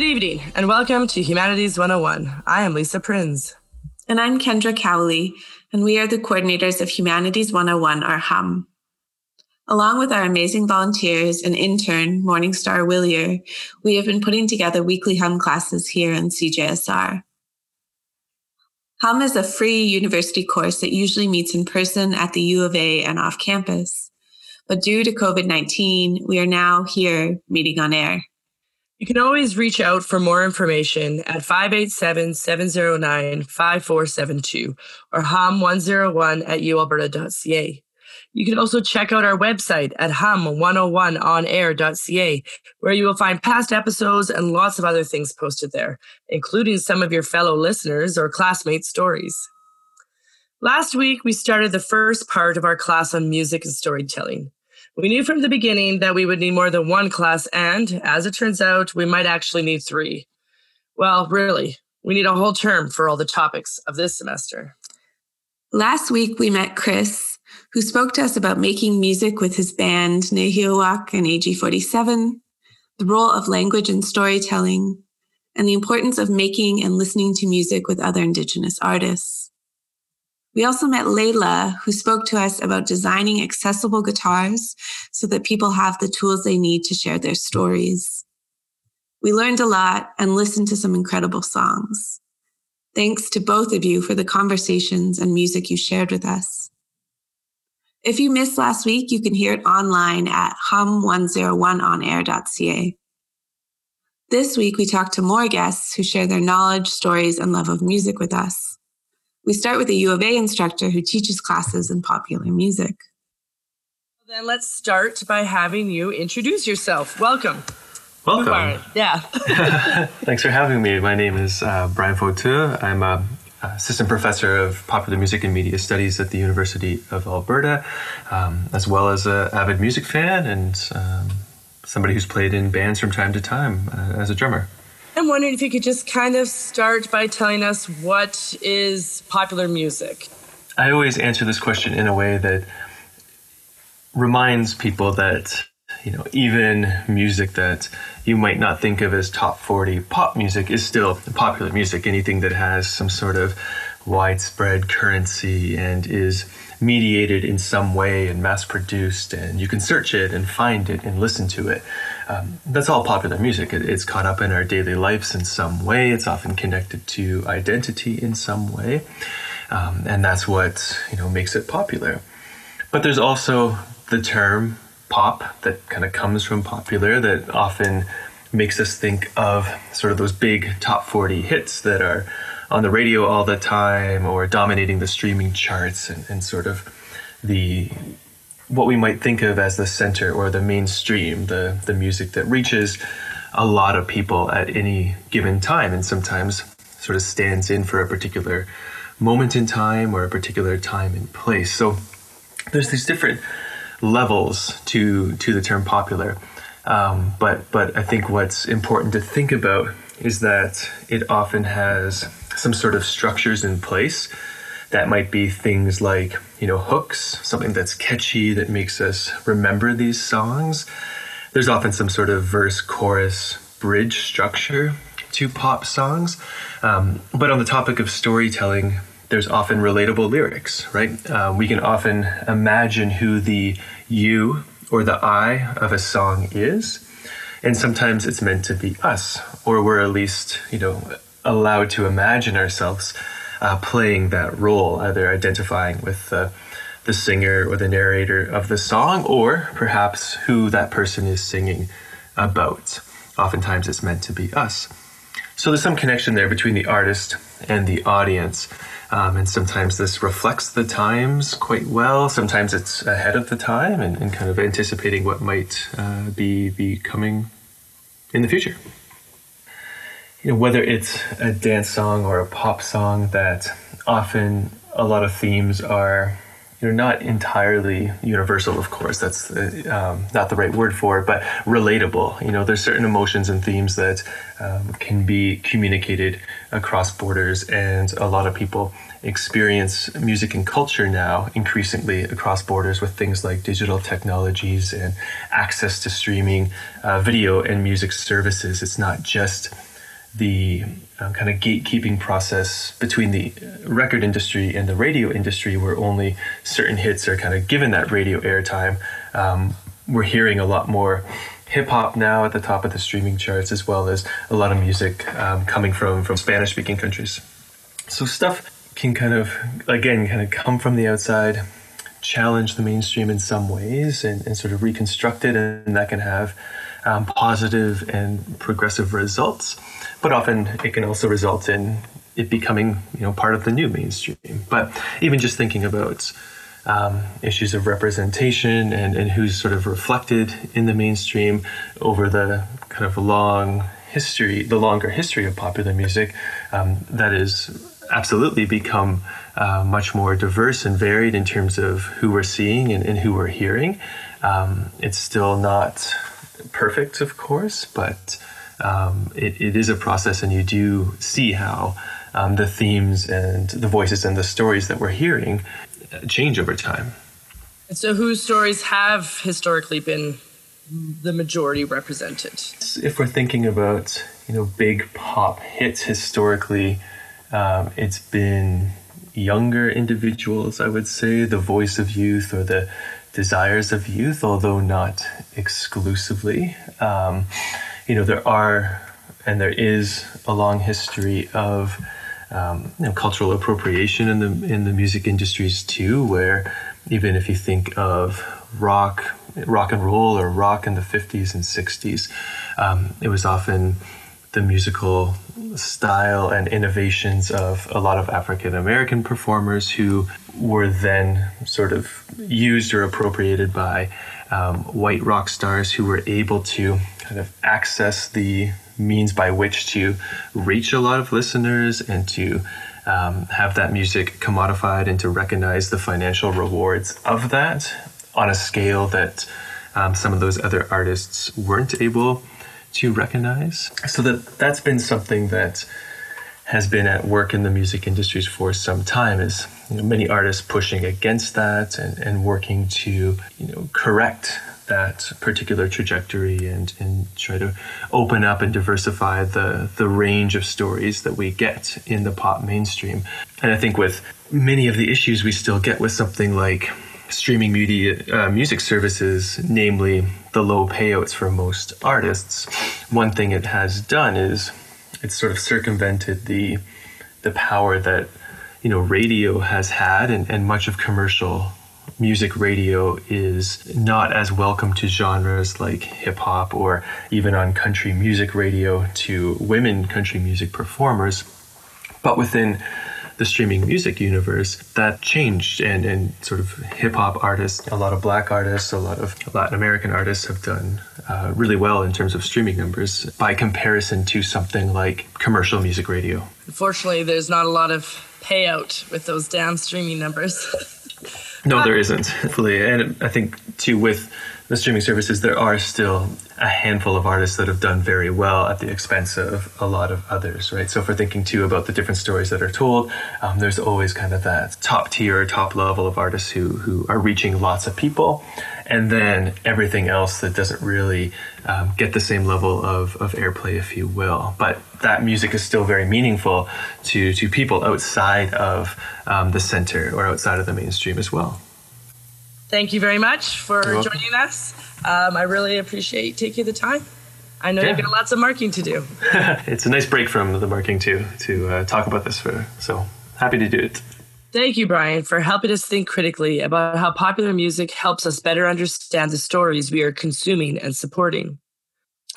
Good evening and welcome to Humanities 101. I am Lisa Prinz. And I'm Kendra Cowley, and we are the coordinators of Humanities 101, or HUM. Along with our amazing volunteers and intern, Morningstar Willier, we have been putting together weekly HUM classes here in CJSR. HUM is a free university course that usually meets in person at the U of A and off campus. But due to COVID 19, we are now here meeting on air. You can always reach out for more information at 587 709 5472 or hum101 at ualberta.ca. You can also check out our website at hum101onair.ca, where you will find past episodes and lots of other things posted there, including some of your fellow listeners or classmates' stories. Last week, we started the first part of our class on music and storytelling. We knew from the beginning that we would need more than one class, and as it turns out, we might actually need three. Well, really, we need a whole term for all the topics of this semester. Last week, we met Chris, who spoke to us about making music with his band nehiyawak and AG47, the role of language in storytelling, and the importance of making and listening to music with other Indigenous artists. We also met Layla, who spoke to us about designing accessible guitars so that people have the tools they need to share their stories. We learned a lot and listened to some incredible songs. Thanks to both of you for the conversations and music you shared with us. If you missed last week, you can hear it online at hum101onair.ca. This week, we talked to more guests who share their knowledge, stories, and love of music with us. We start with a U of A instructor who teaches classes in popular music. Then let's start by having you introduce yourself. Welcome. Welcome. Yeah. Thanks for having me. My name is uh, Brian Fauteux. I'm a assistant professor of popular music and media studies at the University of Alberta, um, as well as an avid music fan and um, somebody who's played in bands from time to time uh, as a drummer. I'm wondering if you could just kind of start by telling us what is popular music. I always answer this question in a way that reminds people that you know even music that you might not think of as top 40 pop music is still popular music anything that has some sort of widespread currency and is mediated in some way and mass produced and you can search it and find it and listen to it um, that's all popular music. It, it's caught up in our daily lives in some way. It's often connected to identity in some way, um, and that's what you know makes it popular. But there's also the term pop that kind of comes from popular that often makes us think of sort of those big top 40 hits that are on the radio all the time or dominating the streaming charts and, and sort of the what we might think of as the center or the mainstream, the, the music that reaches a lot of people at any given time and sometimes sort of stands in for a particular moment in time or a particular time and place. So there's these different levels to to the term popular. Um, but but I think what's important to think about is that it often has some sort of structures in place that might be things like, you know, hooks, something that's catchy that makes us remember these songs. There's often some sort of verse, chorus, bridge structure to pop songs. Um, but on the topic of storytelling, there's often relatable lyrics, right? Uh, we can often imagine who the you or the I of a song is. And sometimes it's meant to be us, or we're at least, you know, allowed to imagine ourselves uh, playing that role, either identifying with the, the singer or the narrator of the song, or perhaps who that person is singing about. Oftentimes it's meant to be us. So there's some connection there between the artist and the audience. Um, and sometimes this reflects the times quite well. Sometimes it's ahead of the time and, and kind of anticipating what might uh, be, be coming in the future you know, whether it's a dance song or a pop song, that often a lot of themes are you know, not entirely universal, of course. That's uh, um, not the right word for it, but relatable. You know, there's certain emotions and themes that um, can be communicated across borders, and a lot of people experience music and culture now increasingly across borders with things like digital technologies and access to streaming uh, video and music services. It's not just the um, kind of gatekeeping process between the record industry and the radio industry, where only certain hits are kind of given that radio airtime. Um, we're hearing a lot more hip hop now at the top of the streaming charts, as well as a lot of music um, coming from from Spanish speaking countries. So stuff can kind of again kind of come from the outside, challenge the mainstream in some ways, and, and sort of reconstruct it, and that can have um, positive and progressive results but often it can also result in it becoming you know part of the new mainstream. But even just thinking about um, issues of representation and, and who's sort of reflected in the mainstream over the kind of long history, the longer history of popular music, um, that is absolutely become uh, much more diverse and varied in terms of who we're seeing and, and who we're hearing. Um, it's still not perfect, of course, but um, it, it is a process, and you do see how um, the themes and the voices and the stories that we're hearing uh, change over time. And so, whose stories have historically been the majority represented? If we're thinking about you know big pop hits historically, um, it's been younger individuals. I would say the voice of youth or the desires of youth, although not exclusively. Um, you know, there are and there is a long history of um, you know, cultural appropriation in the in the music industries too, where even if you think of rock, rock and roll, or rock in the fifties and sixties, um, it was often the musical style and innovations of a lot of African American performers who were then sort of used or appropriated by um, white rock stars who were able to kind of access the means by which to reach a lot of listeners and to um, have that music commodified and to recognize the financial rewards of that on a scale that um, some of those other artists weren't able to recognize. So that that's been something that has been at work in the music industries for some time is you know, many artists pushing against that and, and working to you know correct that particular trajectory and, and try to open up and diversify the, the range of stories that we get in the pop mainstream. And I think with many of the issues we still get with something like streaming media, uh, music services, namely the low payouts for most artists, one thing it has done is it's sort of circumvented the the power that you know radio has had and, and much of commercial music radio is not as welcome to genres like hip hop or even on country music radio to women country music performers. But within the streaming music universe, that changed, and, and sort of hip hop artists, a lot of black artists, a lot of Latin American artists have done uh, really well in terms of streaming numbers by comparison to something like commercial music radio. Unfortunately, there's not a lot of payout with those damn streaming numbers. No, there isn't. And I think too with the streaming services, there are still a handful of artists that have done very well at the expense of a lot of others, right? So if we're thinking too about the different stories that are told, um, there's always kind of that top tier, top level of artists who who are reaching lots of people, and then everything else that doesn't really um, get the same level of, of airplay, if you will. But that music is still very meaningful to to people outside of um, the center or outside of the mainstream as well. Thank you very much for joining us. Um, I really appreciate taking the time. I know yeah. you've got lots of marking to do. it's a nice break from the marking too to uh, talk about this. For so happy to do it. Thank you, Brian, for helping us think critically about how popular music helps us better understand the stories we are consuming and supporting.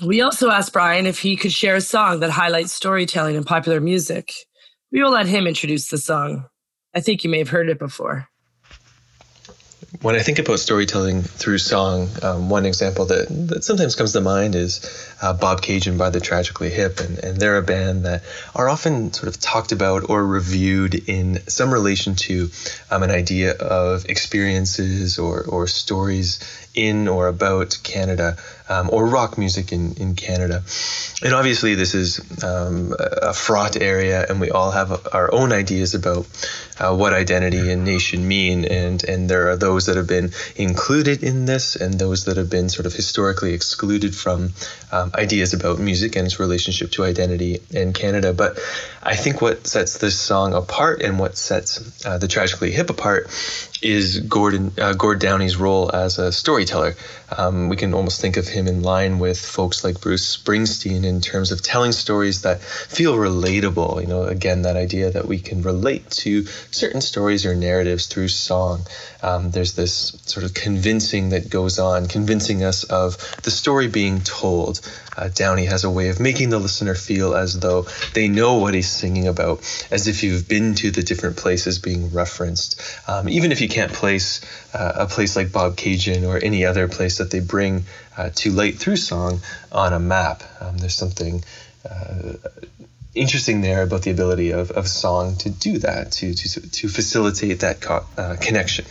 We also asked Brian if he could share a song that highlights storytelling in popular music. We will let him introduce the song. I think you may have heard it before. When I think about storytelling through song, um, one example that, that sometimes comes to mind is uh, Bobcaygeon by the Tragically Hip. And, and they're a band that are often sort of talked about or reviewed in some relation to um, an idea of experiences or, or stories in or about Canada um, or rock music in, in Canada. And obviously, this is um, a fraught area, and we all have our own ideas about uh, what identity and nation mean. And, and there are those that have been included in this, and those that have been sort of historically excluded from um, ideas about music and its relationship to identity in Canada. But I think what sets this song apart and what sets uh, the Tragically Hip apart is Gordon uh, Gord Downie's role as a storyteller. Um, we can almost think of him in line with folks like Bruce Springsteen in terms of telling stories that feel relatable. You know, again, that idea that we can relate to certain stories or narratives through song. Um, there's this sort of convincing that goes on, convincing us of the story being told. Uh, Downie has a way of making the listener feel as though they know what he's singing about, as if you've been to the different places being referenced. Um, even if you can't place uh, a place like Bobcaygeon or any other place that they bring uh, to light Through Song on a map, um, there's something uh, interesting there about the ability of, of song to do that, to, to, to facilitate that co- uh, connection.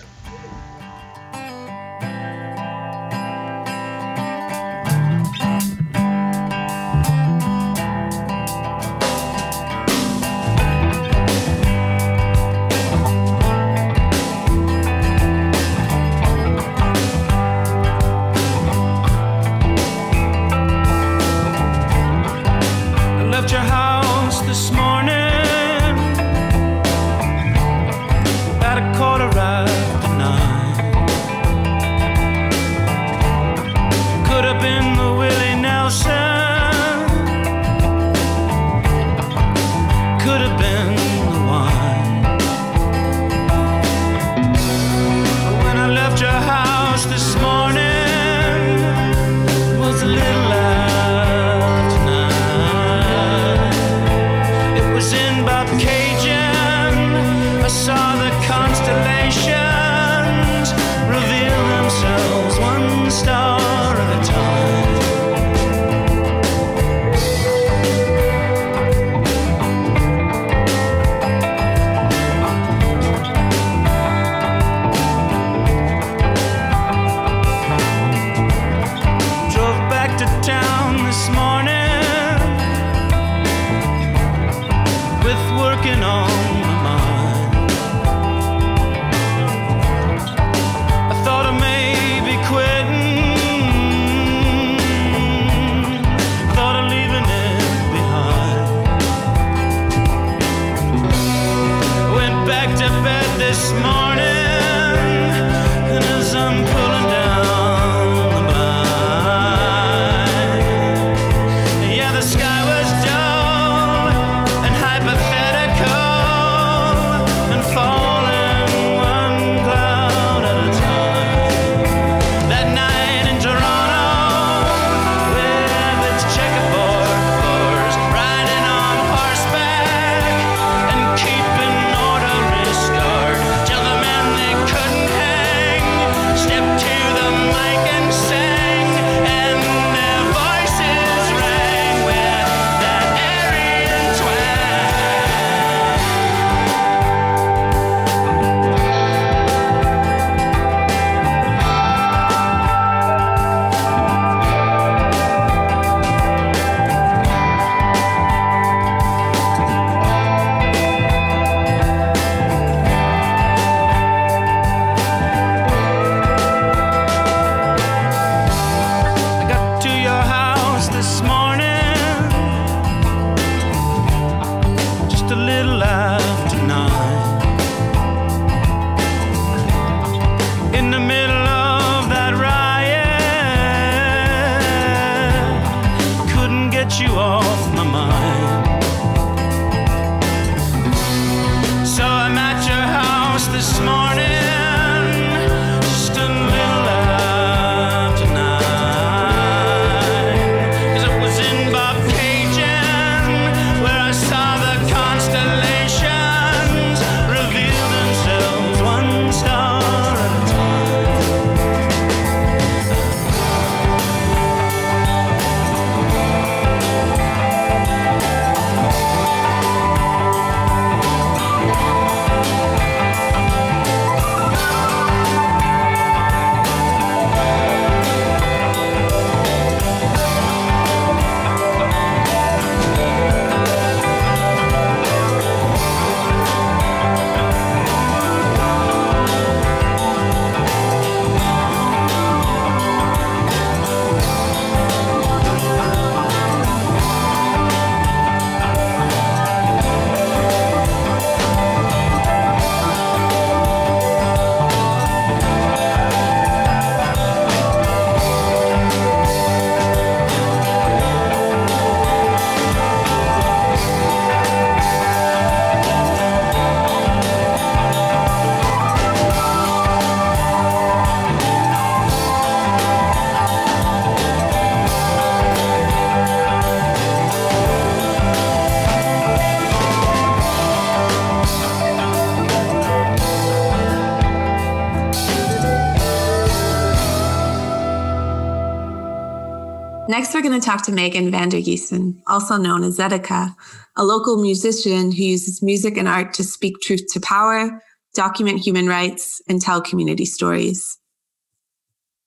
We're going to talk to Megan Vandergiesen, also known as Zedeca, a local musician who uses music and art to speak truth to power, document human rights, and tell community stories.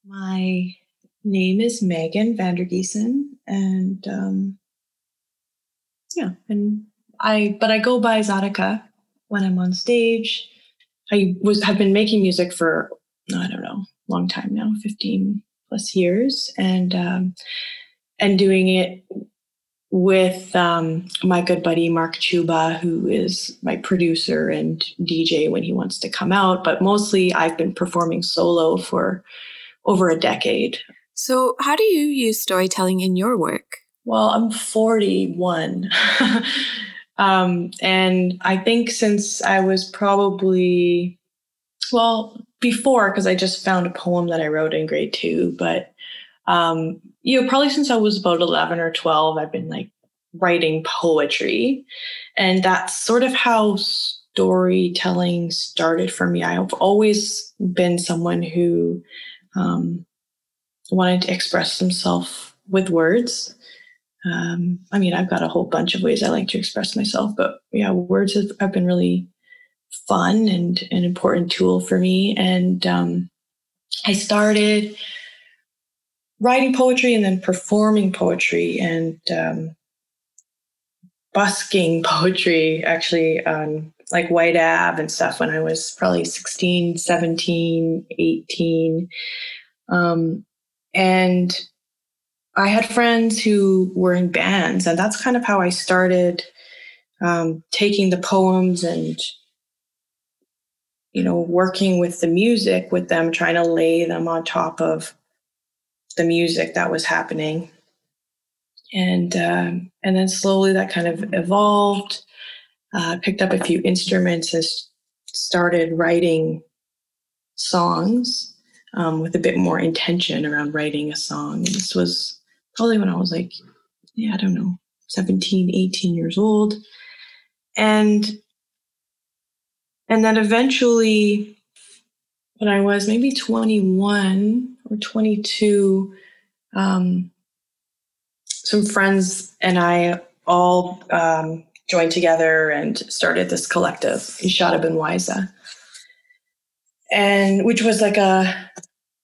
My name is Megan Vandergiesen, and um, yeah, and I but I go by Zedeca when I'm on stage. I was have been making music for I don't know, long time now, fifteen plus years, and um, and doing it with um, my good buddy Mark Chuba, who is my producer and DJ when he wants to come out. But mostly, I've been performing solo for over a decade. So, how do you use storytelling in your work? Well, I'm 41. um, and I think since I was probably, well, before, because I just found a poem that I wrote in grade two, but, um, you know, probably since I was about 11 or 12, I've been like writing poetry. And that's sort of how storytelling started for me. I've always been someone who, um, wanted to express himself with words. Um, I mean, I've got a whole bunch of ways I like to express myself, but yeah, words have, have been really fun and an important tool for me. And um, I started writing poetry and then performing poetry and um, busking poetry actually on like White Ave and stuff when I was probably 16, 17, 18. Um, and I had friends who were in bands, and that's kind of how I started um, taking the poems and you know working with the music with them, trying to lay them on top of the music that was happening, and um, and then slowly that kind of evolved. Uh, picked up a few instruments and started writing songs um, with a bit more intention around writing a song. And this was probably when I was like, yeah, I don't know, 17, 18 years old. And and then eventually when I was maybe 21 or 22, um, some friends and I all um, joined together and started this collective, Ishada Benwaiza. And which was like a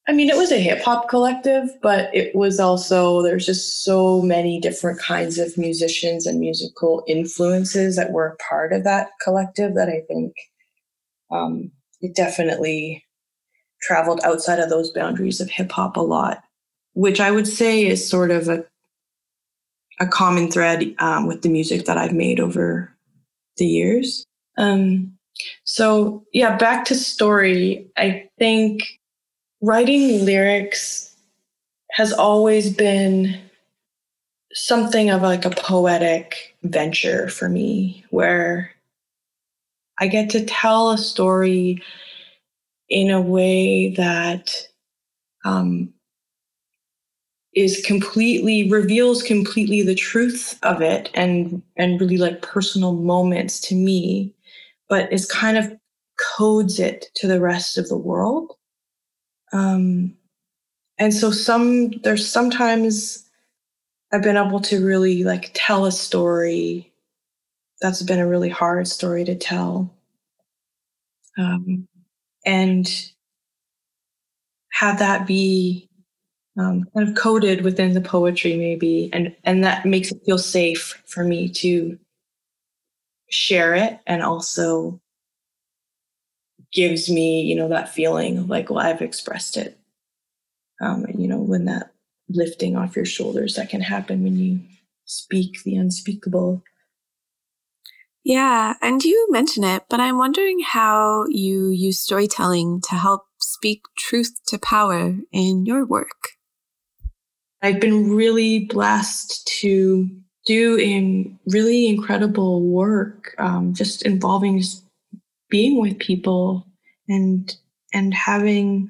I mean, it was a hip hop collective, but it was also, there's just so many different kinds of musicians and musical influences that were part of that collective that I think um, it definitely traveled outside of those boundaries of hip hop a lot, which I would say is sort of a, a common thread um, with the music that I've made over the years. Um, so, yeah, back to story. I think writing lyrics has always been something of like a poetic venture for me where I get to tell a story in a way that um, is completely reveals completely the truth of it and and really like personal moments to me but is kind of codes it to the rest of the world um, and so some there's sometimes I've been able to really like tell a story that's been a really hard story to tell. Um, and have that be um, kind of coded within the poetry maybe and and that makes it feel safe for me to share it and also gives me, you know, that feeling of like, well, I've expressed it. Um, and, you know, when that lifting off your shoulders that can happen when you speak the unspeakable. Yeah, and you mention it, but I'm wondering how you use storytelling to help speak truth to power in your work. I've been really blessed to do in really incredible work, um, just involving being with people and and having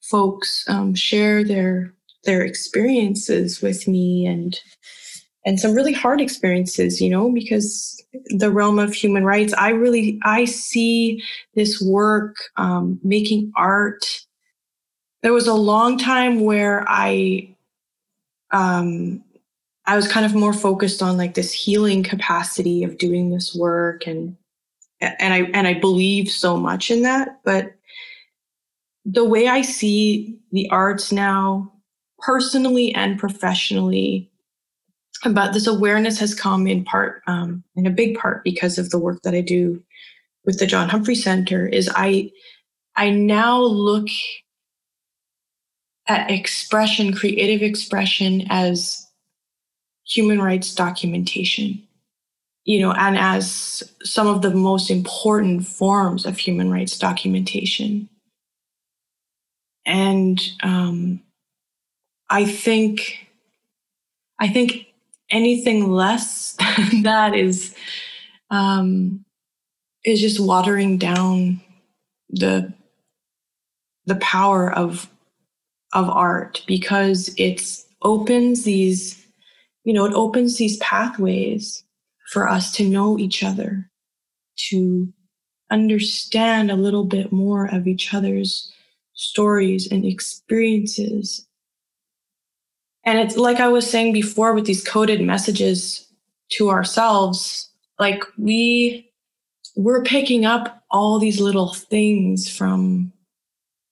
folks um, share their their experiences with me and and some really hard experiences you know because the realm of human rights i really i see this work um, making art there was a long time where i um, I was kind of more focused on like this healing capacity of doing this work and and I and I believe so much in that. But the way I see the arts now, personally and professionally, but this awareness has come in part, um, in a big part, because of the work that I do with the John Humphrey Center. Is I I now look at expression, creative expression, as human rights documentation you know, and as some of the most important forms of human rights documentation. And um, I think, I think anything less than that is um, is just watering down the the power of of art because it opens these, you know, it opens these pathways for us to know each other, to understand a little bit more of each other's stories and experiences. And it's like I was saying before with these coded messages to ourselves, like we we're picking up all these little things from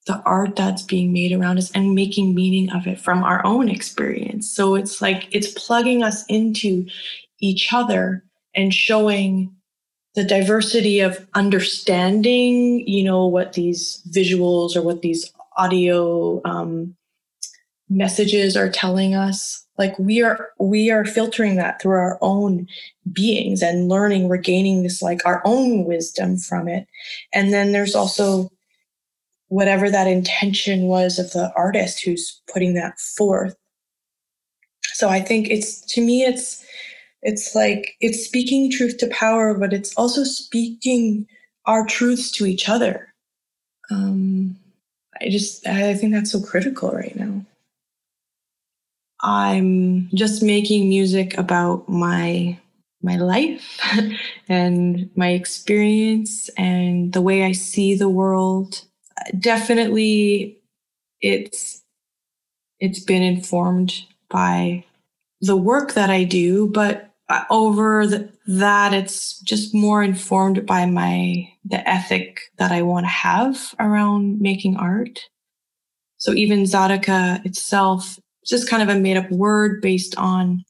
the art that's being made around us and making meaning of it from our own experience. So it's like it's plugging us into each other and showing the diversity of understanding, you know, what these visuals or what these audio um, messages are telling us. Like we are, we are filtering that through our own beings and learning, we're gaining this like our own wisdom from it. And then there's also whatever that intention was of the artist who's putting that forth. So I think it's to me, it's it's like it's speaking truth to power, but it's also speaking our truths to each other. Um, I just, I think that's so critical right now. I'm just making music about my my life and my experience and the way I see the world. Definitely it's it's been informed by the work that I do, but over the, that it's just more informed by my the ethic that i want to have around making art so even zadaka itself just kind of a made up word based on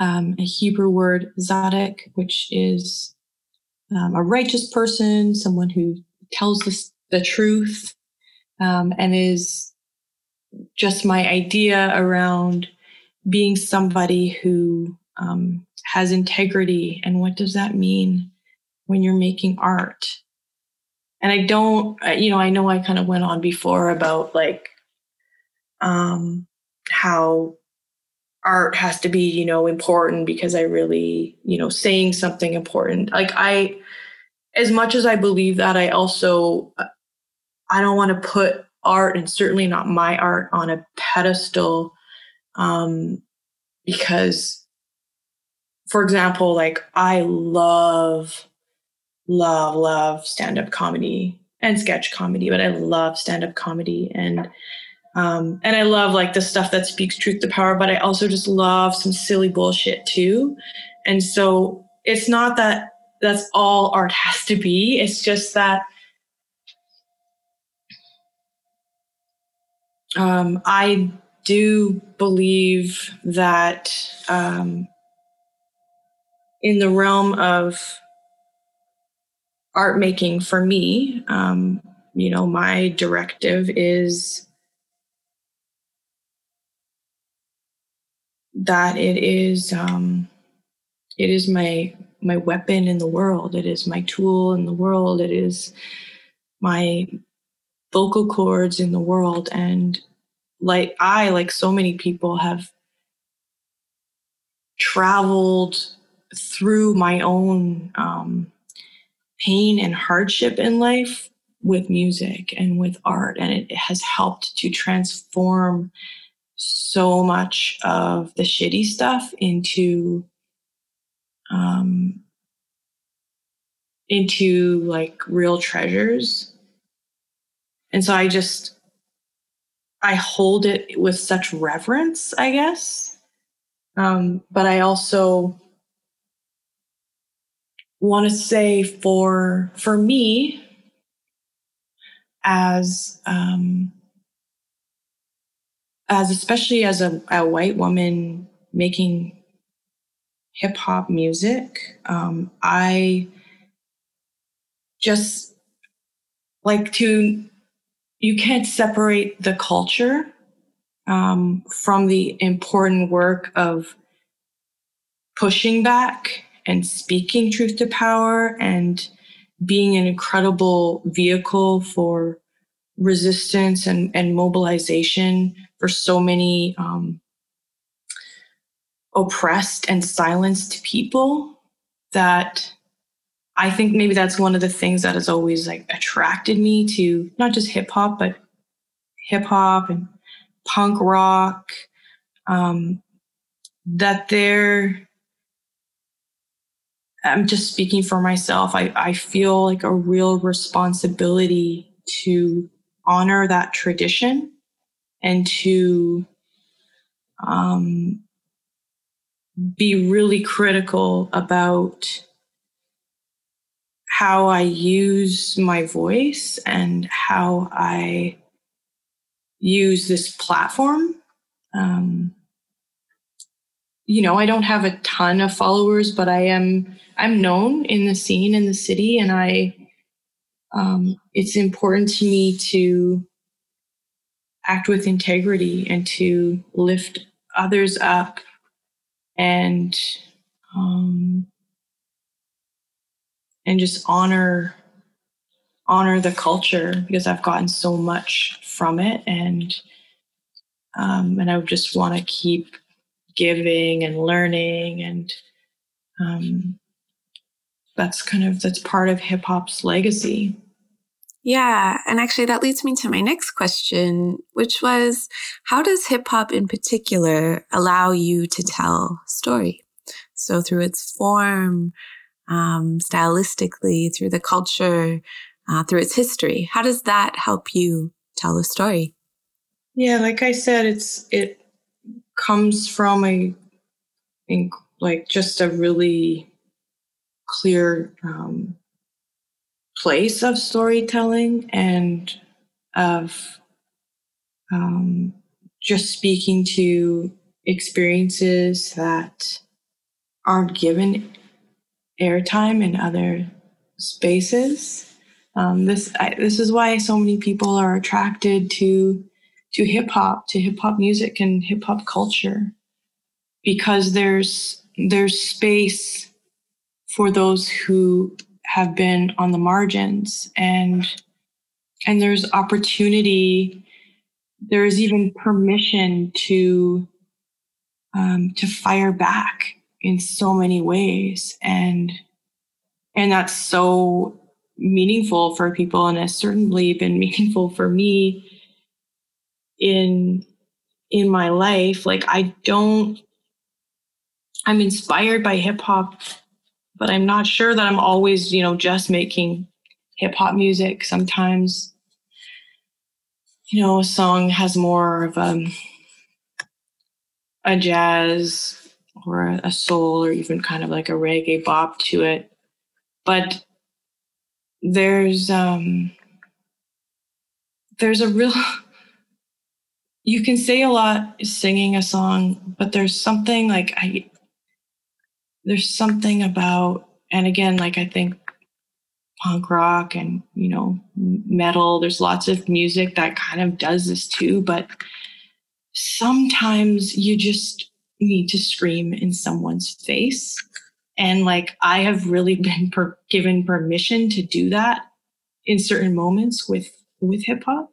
um, a hebrew word zadok which is um, a righteous person someone who tells the, the truth um, and is just my idea around being somebody who um, has integrity. And what does that mean when you're making art? And i don't you know i know i kind of went on before about like um how art has to be you know important because i really you know saying something important. Like i as much as i believe that i also uh, i don't want to put art and certainly not my art on a pedestal um because for example, like I love, love, love stand up comedy and sketch comedy, but I love stand up comedy and um, and I love like the stuff that speaks truth to power, but I also just love some silly bullshit too. And so it's not that that's all art has to be. It's just that um, I do believe that um, in the realm of art making for me, um, you know, my directive is that it is um, it is my my weapon in the world. It is my tool in the world. It is my vocal cords in the world. And like I, like so many people, have traveled through my own um, pain and hardship in life with music and with art. And it has helped to transform so much of the shitty stuff into um, into like real treasures. And so I just I hold it with such reverence, I guess. Um, but I also want to say for for me as um, as especially as a, a white woman making hip hop music, um, I just like to, you can't separate the culture um, from the important work of pushing back and speaking truth to power and being an incredible vehicle for resistance and, and mobilization for so many um, oppressed and silenced people that I think maybe that's one of the things that has always like attracted me to not just hip hop, but hip hop and punk rock. Um, that they're, I'm just speaking for myself. I, I feel like a real responsibility to honor that tradition and to um, be really critical about how I use my voice and how I use this platform. Um, you know, I don't have a ton of followers, but I am I'm known in the scene in the city, and I um, it's important to me to act with integrity and to lift others up and um, and just honor honor the culture because I've gotten so much from it and um, and I just want to keep giving and learning and um, that's kind of that's part of hip hop's legacy. Yeah. And actually, that leads me to my next question, which was how does hip hop in particular allow you to tell story? So, through its form, um, stylistically, through the culture, uh, through its history, how does that help you tell a story? Yeah, like I said, it's it comes from a like just a really clear um, place of storytelling and of um, just speaking to experiences that aren't given airtime in other spaces. Um, this I, this is why so many people are attracted to to hip hop, to hip hop music and hip hop culture, because there's there's space for those who have been on the margins. And and there's opportunity there is even permission to um, to fire back in so many ways. And and that's so meaningful for people and has certainly been meaningful for me in in my life. Like i don't i'm inspired by hip hop but I'm not sure that I'm always, you know, just making hip hop music. Sometimes, you know, a song has more of a, um, a jazz or a, a soul or even kind of like a reggae bop to it. But there's um there's a real you can say a lot singing a song, but there's something like I there's something about, and again, like I think punk rock and, you know, metal, there's lots of music that kind of does this too, but sometimes you just need to scream in someone's face. And like I have really been per- given permission to do that in certain moments with with hip hop,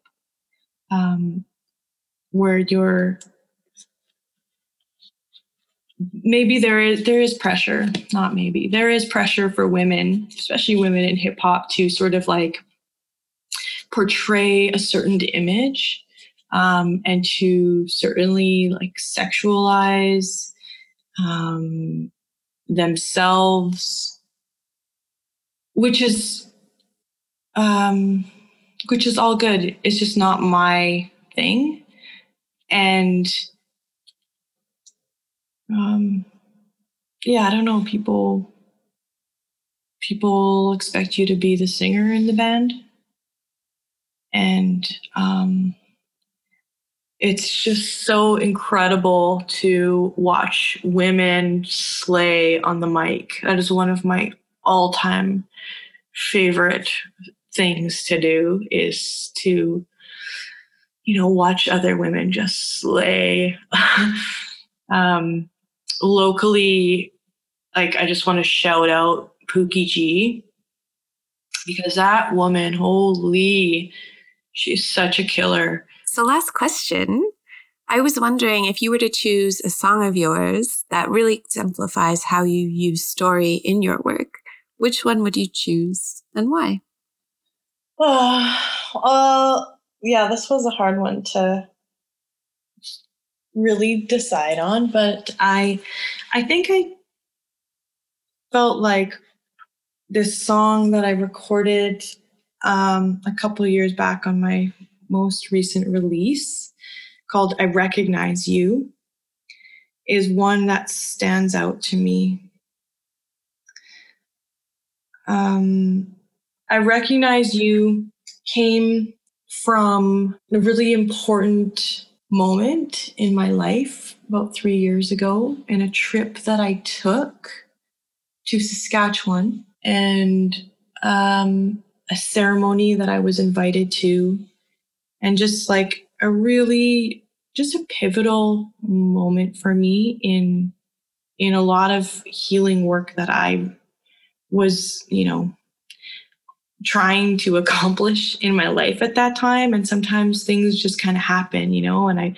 um, where you're maybe there is there is pressure not maybe there is pressure for women especially women in hip hop to sort of like portray a certain image um, and to certainly like sexualize um, themselves which is um, which is all good. It's just not my thing. And um, yeah, I don't know. People people expect you to be the singer in the band, and um, it's just so incredible to watch women slay on the mic. That is one of my all-time favorite things to do is to you know watch other women just slay um locally like i just want to shout out pookie g. Because that woman holy she's such a killer. So last question. I was wondering if you were to choose a song of yours that really exemplifies how you use story in your work, which one would you choose and why? Uh, uh, yeah, this was a hard one to really decide on, but I, I think I felt like this song that I recorded um, a couple years back on my most recent release called I Recognize You is one that stands out to me. Um, I recognize you came from a really important moment in my life about three years ago in a trip that I took to Saskatchewan and um, a ceremony that I was invited to, and just like a really just a pivotal moment for me in in a lot of healing work that I was, you know, trying to accomplish in my life at that time. And sometimes things just kind of happen you know and i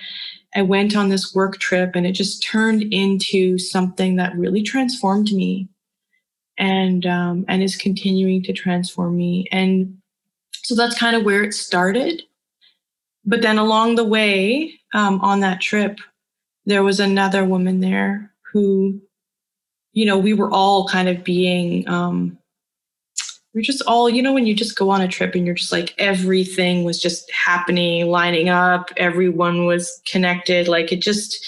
i went on this work trip and it just turned into something that really transformed me. And um, and is continuing to transform me. And so that's kind of where it started. But then along the way um, on that trip there was another woman there who you know we were all kind of being um, we're just all, you know, when you just go on a trip and you're just like everything was just happening, lining up, everyone was connected. Like it just,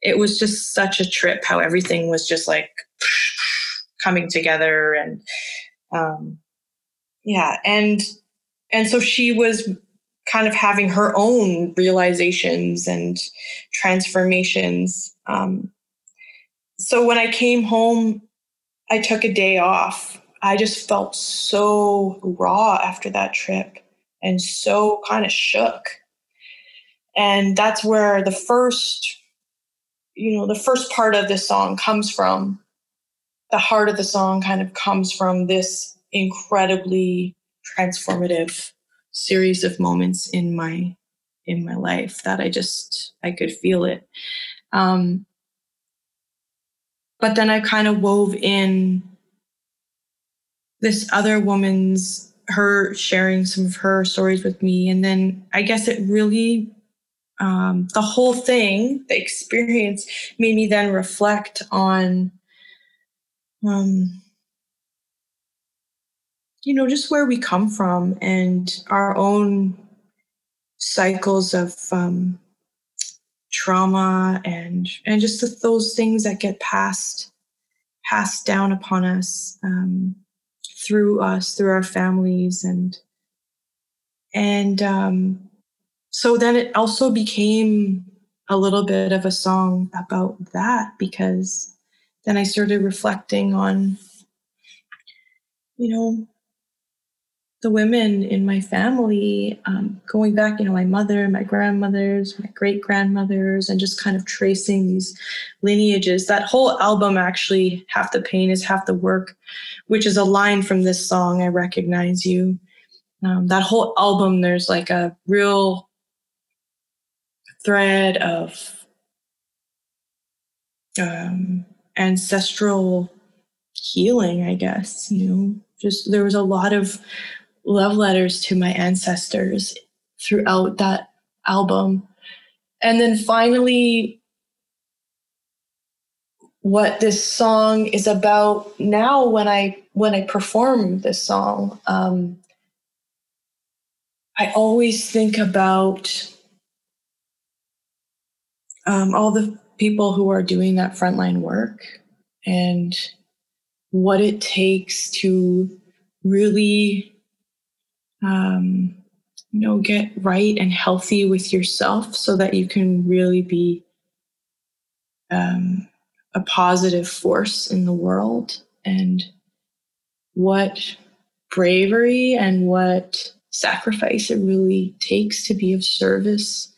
it was just such a trip how everything was just like coming together and, um, yeah. And, and so she was kind of having her own realizations and transformations. Um, so when I came home, I took a day off I just felt so raw after that trip and so kind of shook. And that's where the first, you know, the first part of this song comes from. The heart of the song kind of comes from this incredibly transformative series of moments in my in my life that I just I could feel it. Um, but then I kind of wove in this other woman's her sharing some of her stories with me. And then i guess it really um, the whole thing the experience made me then reflect on um, you know just where we come from and our own cycles of um, trauma and and just those things that get passed passed down upon us. Um, through us, through our families, and and um, so then it also became a little bit of a song about that because then I started reflecting on, you know, the women in my family, um, going back, you know, my mother, my grandmothers, my great grandmothers, and just kind of tracing these lineages. That whole album, actually, Half the Pain is Half the Work, which is a line from this song, I Recognize You. Um, that whole album, there's like a real thread of um, ancestral healing, I guess, you know, just there was a lot of love letters to my ancestors throughout that album. And then finally, what this song is about now when I when I perform this song, um, I always think about um, all the people who are doing that frontline work and what it takes to really um, you know get right and healthy with yourself so that you can really be um, a positive force in the world. And what bravery and what sacrifice it really takes to be of service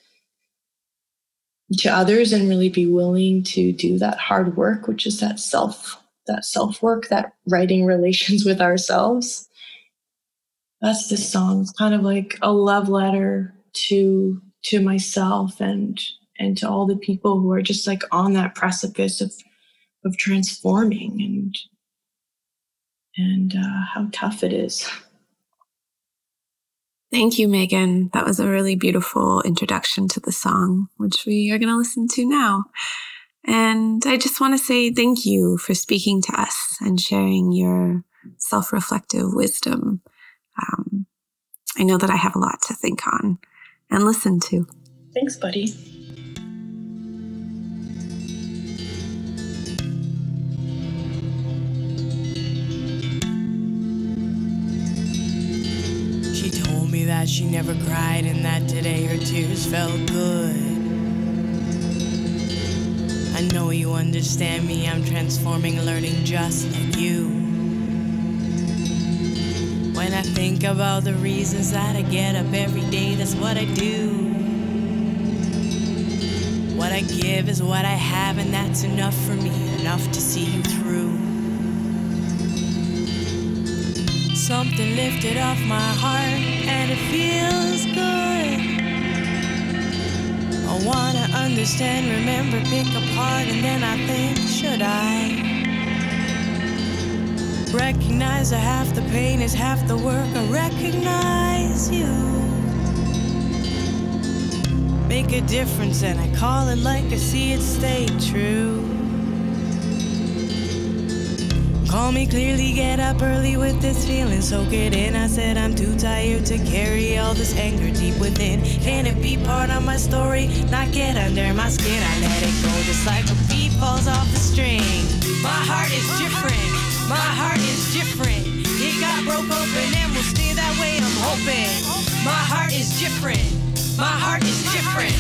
to others and really be willing to do that hard work which is that self that self work that writing relations with ourselves that's this song it's kind of like a love letter to to myself and and to all the people who are just like on that precipice of of transforming and and uh, how tough it is Thank you, Megan. That was a really beautiful introduction to the song, which we are going to listen to now. And I just want to say thank you for speaking to us and sharing your self reflective wisdom. Um, I know that I have a lot to think on and listen to. Thanks, buddy. She told me that she never cried and that today her tears felt good. I know you understand me, I'm transforming, learning just like you. When I think about the reasons that I get up every day, that's what I do. What I give is what I have, and that's enough for me, enough to see you through. Something lifted off my heart, and it feels good. I wanna understand, remember, pick apart, and then I think, should I? Recognize that half the pain is half the work. I recognize you. Make a difference, and I call it like I see it, stay true. Call me clearly, get up early with this feeling, soak it in. I said I'm too tired to carry all this anger deep within. Can it be part of my story? Not get under my skin. I let it go just like a beat falls off the string. My heart is different. My heart is different. It got broke open and will stay that way. I'm hoping. My heart is different. My heart is different.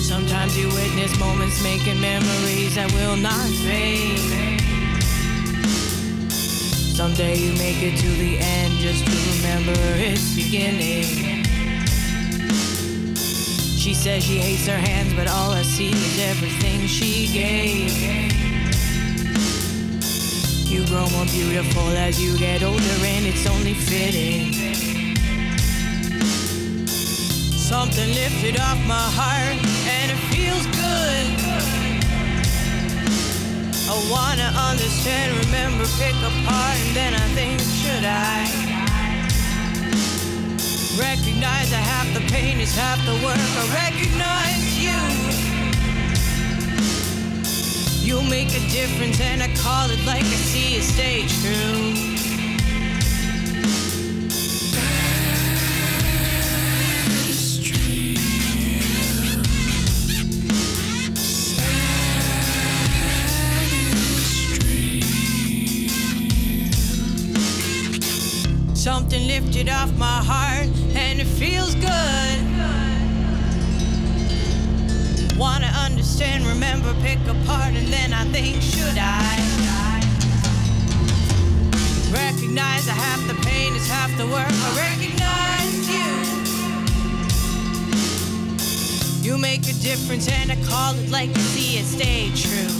Sometimes you witness moments making memories that will not fade. Someday you make it to the end just to remember its beginning. She says she hates her hands, but all I see is everything she gave. You grow more beautiful as you get older, and it's only fitting. Something lifted off my heart, and it feels good. I wanna understand, remember, pick apart, and then I think, should I? Recognize that half the pain is half the work. I recognize you. You'll make a difference, and I call it like I see it, stay true. Something lifted off my heart, and it feels good. Wanna understand, remember, pick apart, and then I think, should I? Recognize that half the pain is half the work. I recognize you. You make a difference, and I call it like you see it, stay true.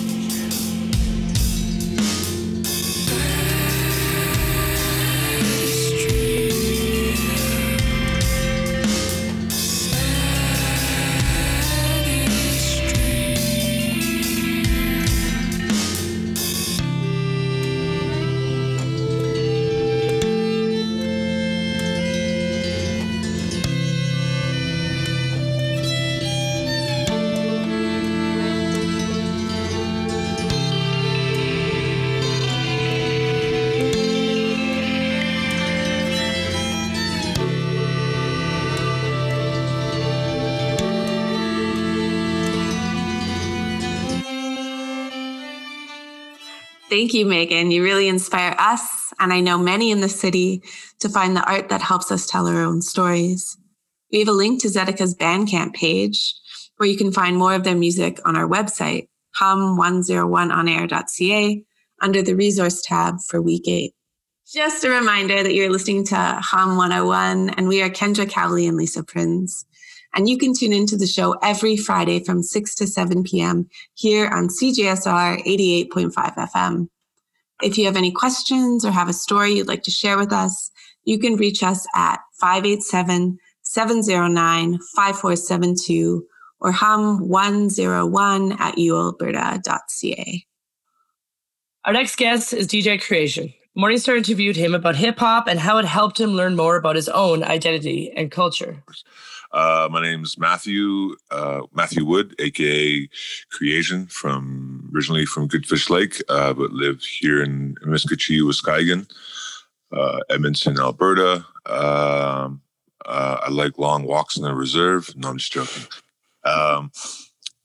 Thank you, Megan. You really inspire us, and I know many in the city, to find the art that helps us tell our own stories. We have a link to Zedeca's Bandcamp page, where you can find more of their music on our website, hum101onair.ca, under the resource tab for week eight. Just a reminder that you're listening to Hum 101, and we are Kendra Cowley and Lisa Prinz. And you can tune into the show every Friday from 6 to 7 p.m. here on CJSR 88.5 FM. If you have any questions or have a story you'd like to share with us, you can reach us at 587 709 5472 or hum101 at ualberta.ca. Our next guest is DJ Creation. Morningstar interviewed him about hip hop and how it helped him learn more about his own identity and culture. Uh, my name's Matthew uh, Matthew Wood, aka Creation, from originally from Goodfish Lake, uh, but live here in Amiskwacîwâskahikan, uh, Edmonton, Alberta. Um, uh, I like long walks in the reserve. No, I'm just joking. Um,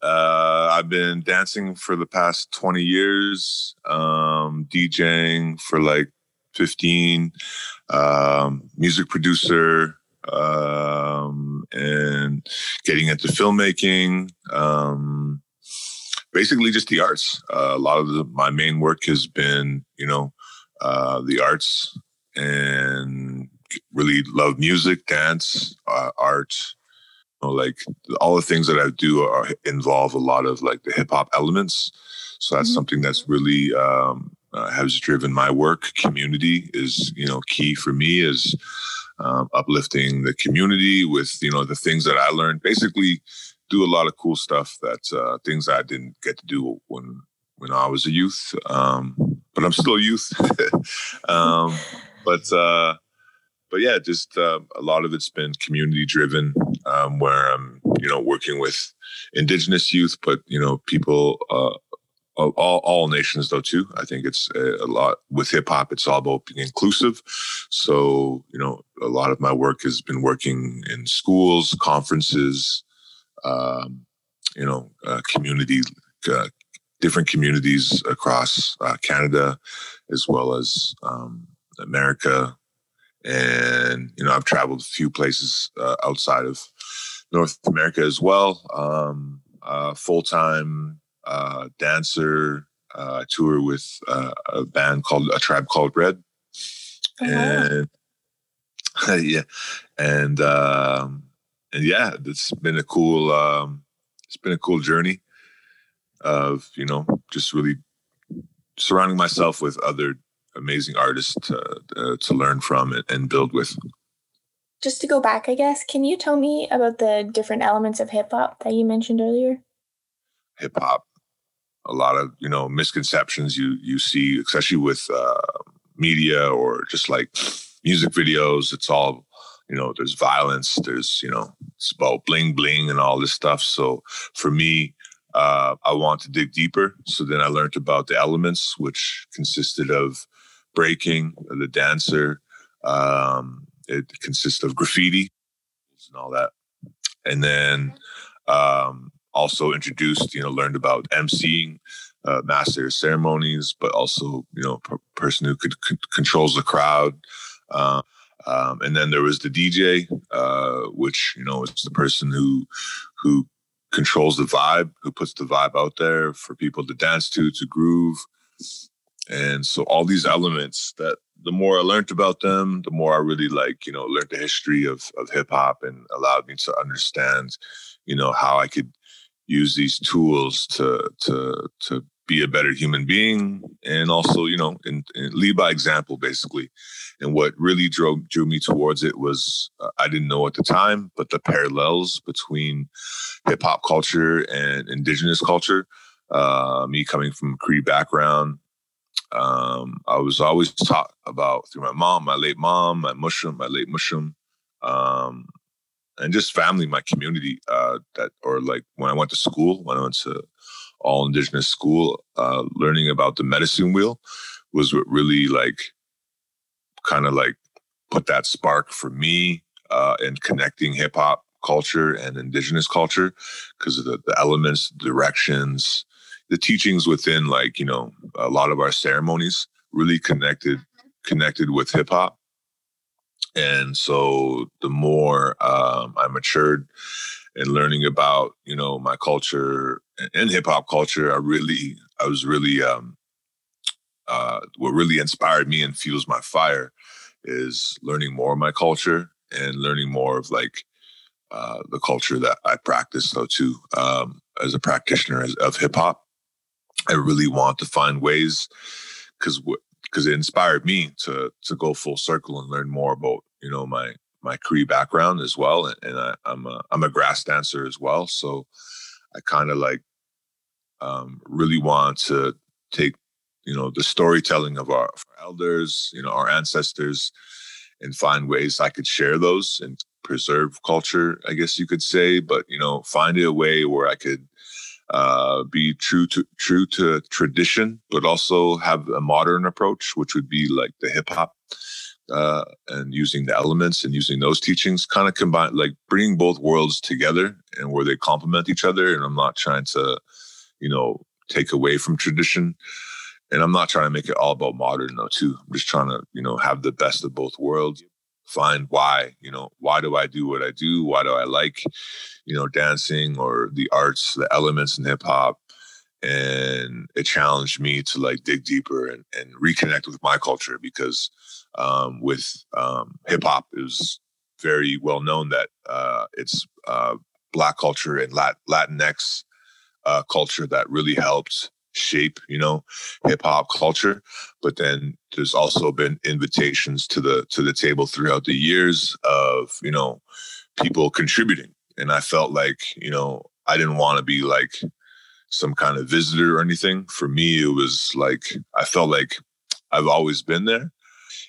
uh, I've been dancing for the past 20 years, um, DJing for like 15, um, music producer, um, and getting into filmmaking. Um, basically, just the arts. Uh, a lot of the, my main work has been, you know, uh, the arts and really love music, dance, uh, art, You know, like all the things that I do are involve a lot of like the hip hop elements. So that's mm-hmm. something that's really um, uh, has driven my work. Community is you know key for me is um, uplifting the community with you know the things that I learned. Basically, do a lot of cool stuff that uh, things I didn't get to do when when I was a youth. Um, but I'm still a youth. um, but uh, but yeah, just uh, a lot of it's been community driven, um, where I'm, you know, working with indigenous youth, but you know, people, uh, all all nations though too. I think it's a, a lot with hip hop. It's all about being inclusive. So you know, a lot of my work has been working in schools, conferences, um, you know, uh, community. Uh, different communities across uh, Canada, as well as um, America, and you know I've traveled a few places uh, outside of North America as well. Um, uh, Full time uh, dancer. Uh, I tour with uh, a band called a tribe called Red, oh, and yeah, and um, and yeah, it's been a cool. Um, it's been a cool journey of you know just really surrounding myself with other amazing artists to, uh, to learn from and build with. Just to go back, I guess, can you tell me about the different elements of hip hop that you mentioned earlier? Hip hop, a lot of you know misconceptions you you see, especially with uh, media or just like music videos. It's all you know. There's violence. There's you know it's about bling bling and all this stuff. So for me, uh, I want to dig deeper. So then I learned about the elements, which consisted of breaking, the dancer. Um, it consists of graffiti and all that. And then um, also introduced, you know, learned about emceeing, uh, master ceremonies, but also, you know, per- person who could c- controls the crowd. Uh, um, and then there was the DJ, uh, which you know is the person who who controls the vibe, who puts the vibe out there for people to dance to, to groove. And so all these elements that the more I learned about them, the more I really like, you know, learned the history of of hip hop and allowed me to understand, you know, how I could use these tools to to to be a better human being and also, you know, and, and lead by example basically. And what really drove drew me towards it was uh, I didn't know at the time, but the parallels between hip hop culture and indigenous culture. Uh, me coming from a Cree background, um, I was always taught about through my mom, my late mom, my moshum, my late moshum, um, and just family, my community. Uh, that or like when I went to school, when I went to all indigenous school, uh, learning about the medicine wheel was what really like kind of like put that spark for me uh, in connecting hip hop culture and indigenous culture because of the, the elements, directions, the teachings within like you know a lot of our ceremonies really connected connected with hip hop and so the more um, i matured in learning about you know my culture and hip hop culture i really i was really um uh what really inspired me and fuels my fire is learning more of my culture and learning more of like uh, the culture that I practice though too um, as a practitioner of hip hop. I really want to find ways because because it inspired me to to go full circle and learn more about you know my my Cree background as well, and, and I, am a I'm a grass dancer as well, so I kind of like um, really want to take you know the storytelling of our, of our elders, you know our ancestors, and find ways I could share those and preserve culture, I guess you could say, but you know, find a way where I could uh, be true to true to tradition, but also have a modern approach, which would be like the hip hop uh, and using the elements and using those teachings, kind of combine, like bringing both worlds together and where they complement each other. And I'm not trying to, you know, take away from tradition. And I'm not trying to make it all about modern though, too. I'm just trying to, you know, have the best of both worlds find why you know why do i do what i do? Why do i like you know dancing or the arts the elements in hip hop? And it challenged me to like dig deeper and, and reconnect with my culture because um, with um, hip hop it was very well known that uh, it's uh, black culture and Lat- latinx uh, culture that really helped shape, you know, hip hop culture. But then there's also been invitations to the to the table throughout the years of, you know, people contributing. And I felt like, you know, I didn't want to be like some kind of visitor or anything. For me, it was like I felt like I've always been there.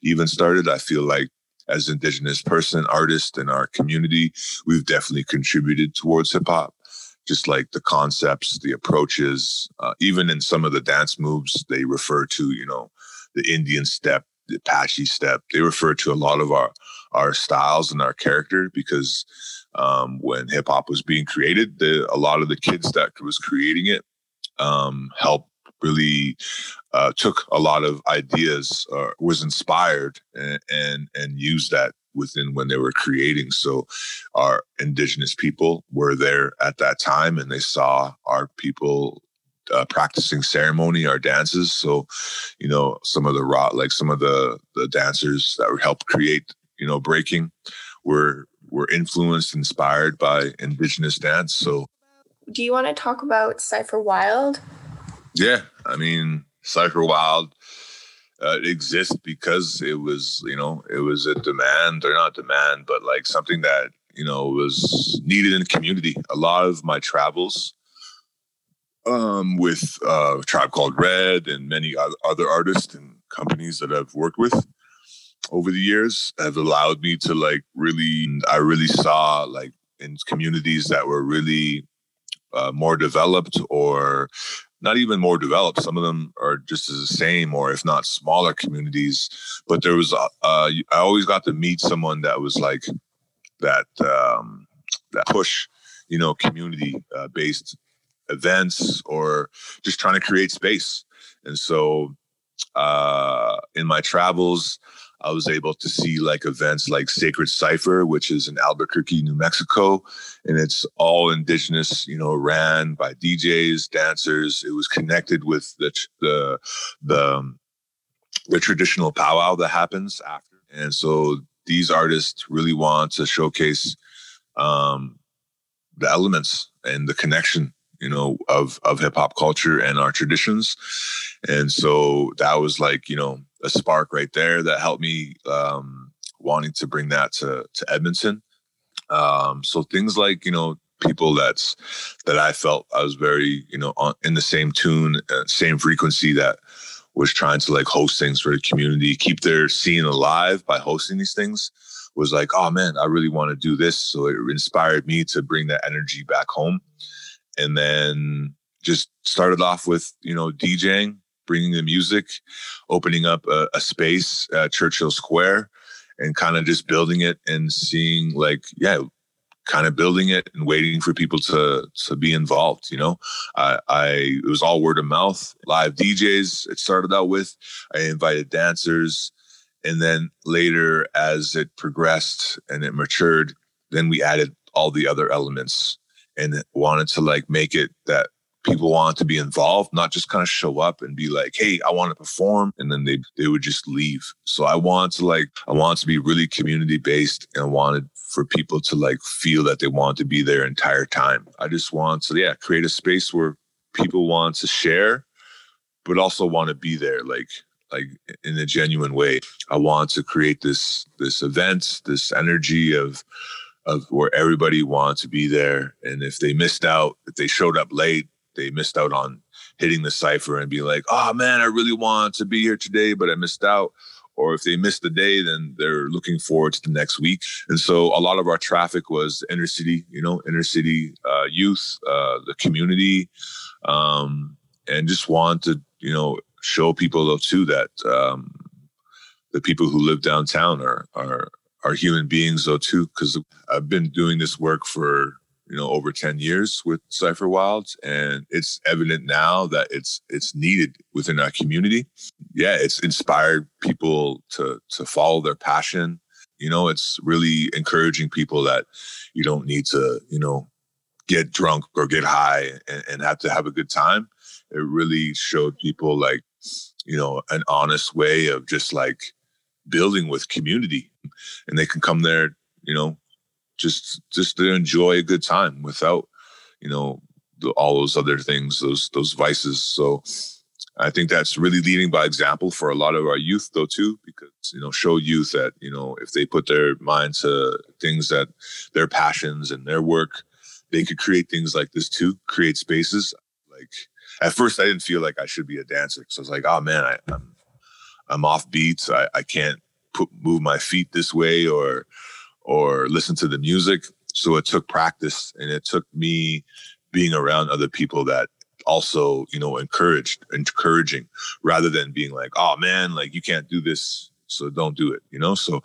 Even started, I feel like as indigenous person, artist in our community, we've definitely contributed towards hip hop just like the concepts, the approaches, uh, even in some of the dance moves, they refer to, you know, the Indian step, the Apache step. They refer to a lot of our our styles and our character because um, when hip hop was being created, the, a lot of the kids that was creating it um, helped really uh, took a lot of ideas, uh, was inspired, and, and and used that within when they were creating. So our indigenous people were there at that time and they saw our people uh, practicing ceremony, our dances. So, you know, some of the raw, like some of the the dancers that helped create, you know, breaking were were influenced, inspired by indigenous dance. So, do you want to talk about Cypher Wild? Yeah, I mean, Cypher Wild uh, exist because it was you know it was a demand or not demand but like something that you know was needed in the community. A lot of my travels um, with uh, tribe called red and many other artists and companies that i've worked with over the years have allowed me to like really i really saw like in communities that were really uh, more developed or not even more developed. Some of them are just as the same, or if not smaller communities. But there was, uh, uh, I always got to meet someone that was like that, um, that push, you know, community uh, based events or just trying to create space. And so, uh, in my travels, I was able to see like events like Sacred Cipher, which is in Albuquerque, New Mexico, and it's all indigenous. You know, ran by DJs, dancers. It was connected with the the the, um, the traditional powwow that happens after, and so these artists really want to showcase um, the elements and the connection you know of of hip hop culture and our traditions and so that was like you know a spark right there that helped me um, wanting to bring that to to Edmonton. Um, so things like you know people that's that I felt I was very you know on, in the same tune, uh, same frequency that was trying to like host things for the community, keep their scene alive by hosting these things. Was like, oh man, I really want to do this. So it inspired me to bring that energy back home, and then just started off with you know DJing bringing the music, opening up a, a space at Churchill Square, and kind of just building it and seeing like, yeah, kind of building it and waiting for people to to be involved. You know, I, I it was all word of mouth, live DJs. It started out with. I invited dancers, and then later, as it progressed and it matured, then we added all the other elements and wanted to like make it that people wanted to be involved, not just kind of show up and be like, "Hey, I want to perform," and then they they would just leave. So I wanted to like I wanted to be really community based and wanted for people to like feel that they want to be there entire time. I just want to yeah create a space where people want to share, but also want to be there like like in a genuine way. I want to create this this event, this energy of of where everybody wants to be there. And if they missed out, if they showed up late, they missed out on hitting the cipher and be like, oh man, I really want to be here today, but I missed out. Or if they missed the day, then they're looking forward to the next week. And so a lot of our traffic was inner city, you know, inner city uh, youth, uh, the community, um, and just want to, you know, show people though too that um, the people who live downtown are are are human beings though too. Because I've been doing this work for you know over 10 years with cypher wilds and it's evident now that it's it's needed within our community. Yeah it's inspired people to to follow their passion. You know it's really encouraging people that you don't need to you know get drunk or get high and, and have to have a good time. It really showed people like you know an honest way of just like building with community and they can come there you know just just to enjoy a good time without you know the, all those other things those those vices. So i think that's really leading by example for a lot of our youth though too because you know show youth that you know if they put their mind to things that their passions and their work they could create things like this too create spaces. Like at first i didn't feel like i should be a dancer so i was like oh man I, i'm i'm off beats i, I can't put move my feet this way or or listen to the music. So it took practice and it took me being around other people that also, you know, encouraged, encouraging rather than being like, oh man, like you can't do this. So don't do it, you know? So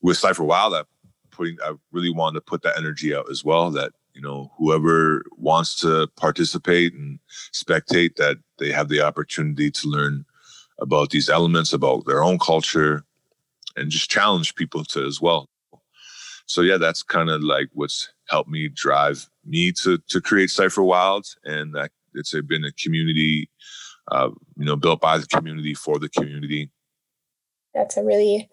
with Cypher Wild, I putting, I really wanted to put that energy out as well that, you know, whoever wants to participate and spectate that they have the opportunity to learn about these elements, about their own culture, and just challenge people to as well so yeah, that's kind of like what's helped me drive me to to create Cypher Wilds, and that it's been a community, uh, you know, built by the community for the community. That's a really,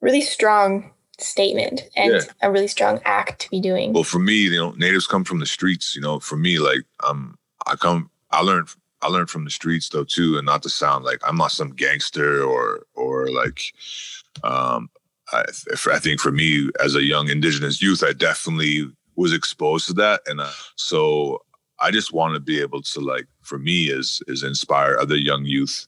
really strong statement and yeah. a really strong act to be doing. Well, for me, you know, natives come from the streets. You know, for me, like um, I come, I learned, I learned from the streets though too, and not to sound like I'm not some gangster or or like um, I, I think for me as a young indigenous youth, I definitely was exposed to that, and uh, so I just want to be able to like for me is is inspire other young youth,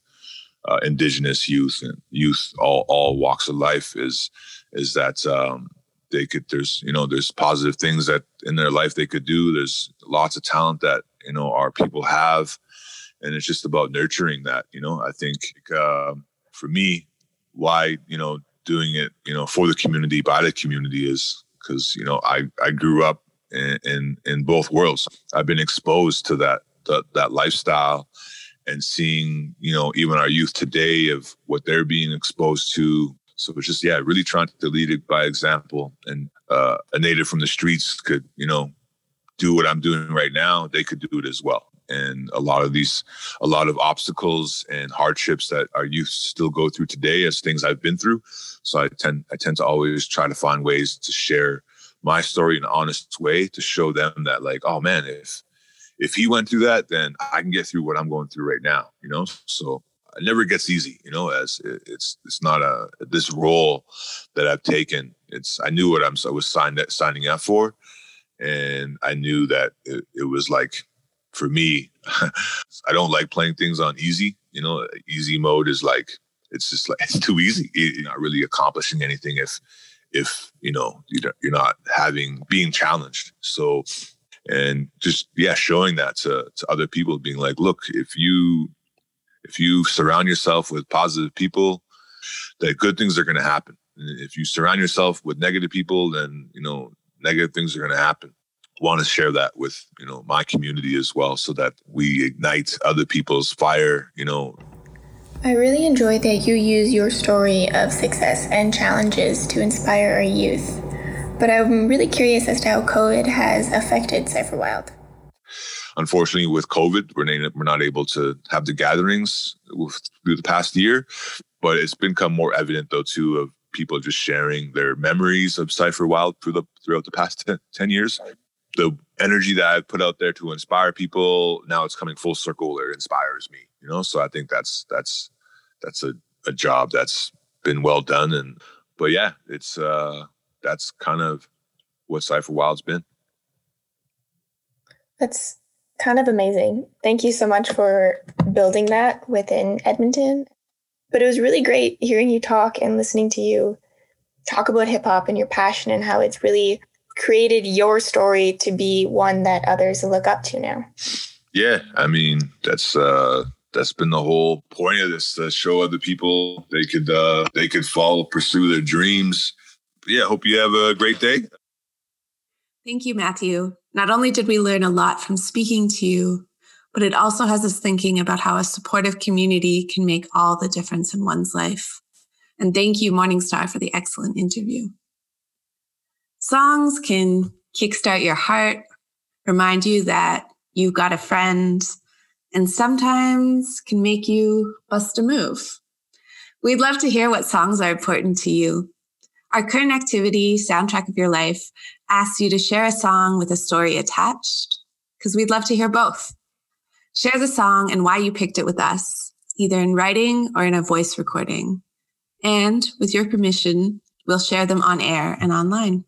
uh, indigenous youth and youth all all walks of life is is that um, they could there's you know there's positive things that in their life they could do. There's lots of talent that you know our people have, and it's just about nurturing that. You know, I think uh, for me, why you know doing it, you know, for the community, by the community is because, you know, I, I grew up in, in, in both worlds. I've been exposed to that, that, that lifestyle and seeing, you know, even our youth today of what they're being exposed to. So it's just, yeah, really trying to lead it by example. And uh, a native from the streets could, you know, do what I'm doing right now. They could do it as well and a lot of these a lot of obstacles and hardships that our youth still go through today as things I've been through. So I tend I tend to always try to find ways to share my story in an honest way to show them that like, oh man, if if he went through that, then I can get through what I'm going through right now, you know? So it never gets easy, you know, as it's it's not a this role that I've taken. It's I knew what I'm I was signed signing up for. And I knew that it, it was like for me, I don't like playing things on easy. You know, easy mode is like it's just like it's too easy. You're not really accomplishing anything if if you know you're not having being challenged. So and just yeah, showing that to to other people, being like, look, if you if you surround yourself with positive people, that good things are going to happen. If you surround yourself with negative people, then you know negative things are going to happen. Want to share that with you know my community as well, so that we ignite other people's fire. You know. I really enjoy that you use your story of success and challenges to inspire our youth. But I'm really curious as to how COVID has affected Cypher Wild unfortunately with covid we're not, we're not able to have the gatherings through the past year but it's become more evident though too of people just sharing their memories of Cypher Wild through the throughout the past 10, 10 years. The energy that I've put out there to inspire people, now it's coming full circle. It inspires me, you know. So I think that's that's that's a, a job that's been well done. And but yeah, it's uh that's kind of what Cypher Wild's been. That's kind of amazing. Thank you so much for building that within Edmonton but it was really great hearing you talk and listening to you talk about hip hop and your passion and how it's really created your story to be one that others look up to now. Yeah, I mean that's uh that's been the whole point of this to show other people they could uh they could follow pursue their dreams. But yeah, hope you have a great day. Thank you, Matthew. Not only did we learn a lot from speaking to you, but it also has us thinking about how a supportive community can make all the difference in one's life. And thank you, Morningstar, for the excellent interview. Songs can kickstart your heart, remind you that you've got a friend, and sometimes can make you bust a move. We'd love to hear what songs are important to you. Our current activity, Soundtrack of Your Life, asks you to share a song with a story attached, because we'd love to hear both. Share the song and why you picked it with us, either in writing or in a voice recording. And with your permission, we'll share them on air and online.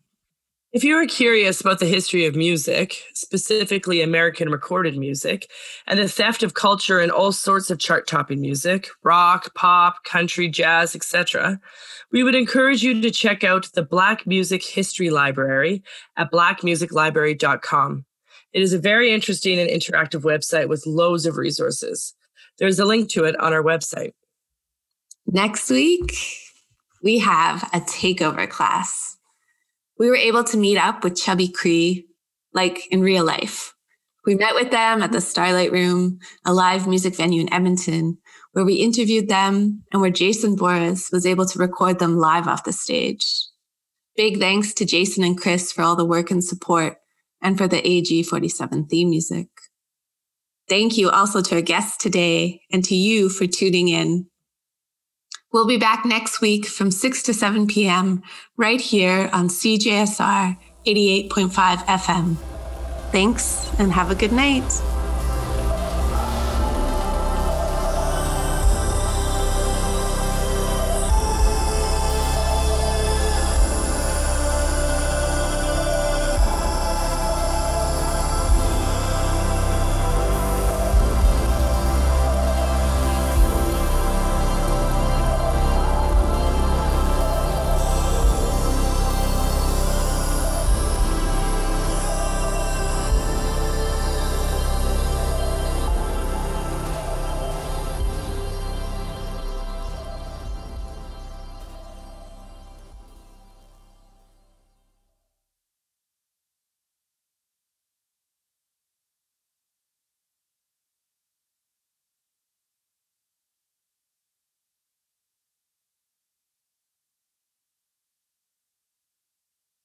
If you are curious about the history of music, specifically American recorded music, and the theft of culture and all sorts of chart topping music, rock, pop, country, jazz, etc., we would encourage you to check out the Black Music History Library at blackmusiclibrary.com. It is a very interesting and interactive website with loads of resources. There's a link to it on our website. Next week, we have a takeover class. We were able to meet up with Chubby Cree like in real life. We met with them at the Starlight Room, a live music venue in Edmonton, where we interviewed them and where Jason Boris was able to record them live off the stage. Big thanks to Jason and Chris for all the work and support and for the AG47 theme music. Thank you also to our guests today and to you for tuning in. We'll be back next week from 6 to 7 p.m. right here on CJSR 88.5 FM. Thanks and have a good night.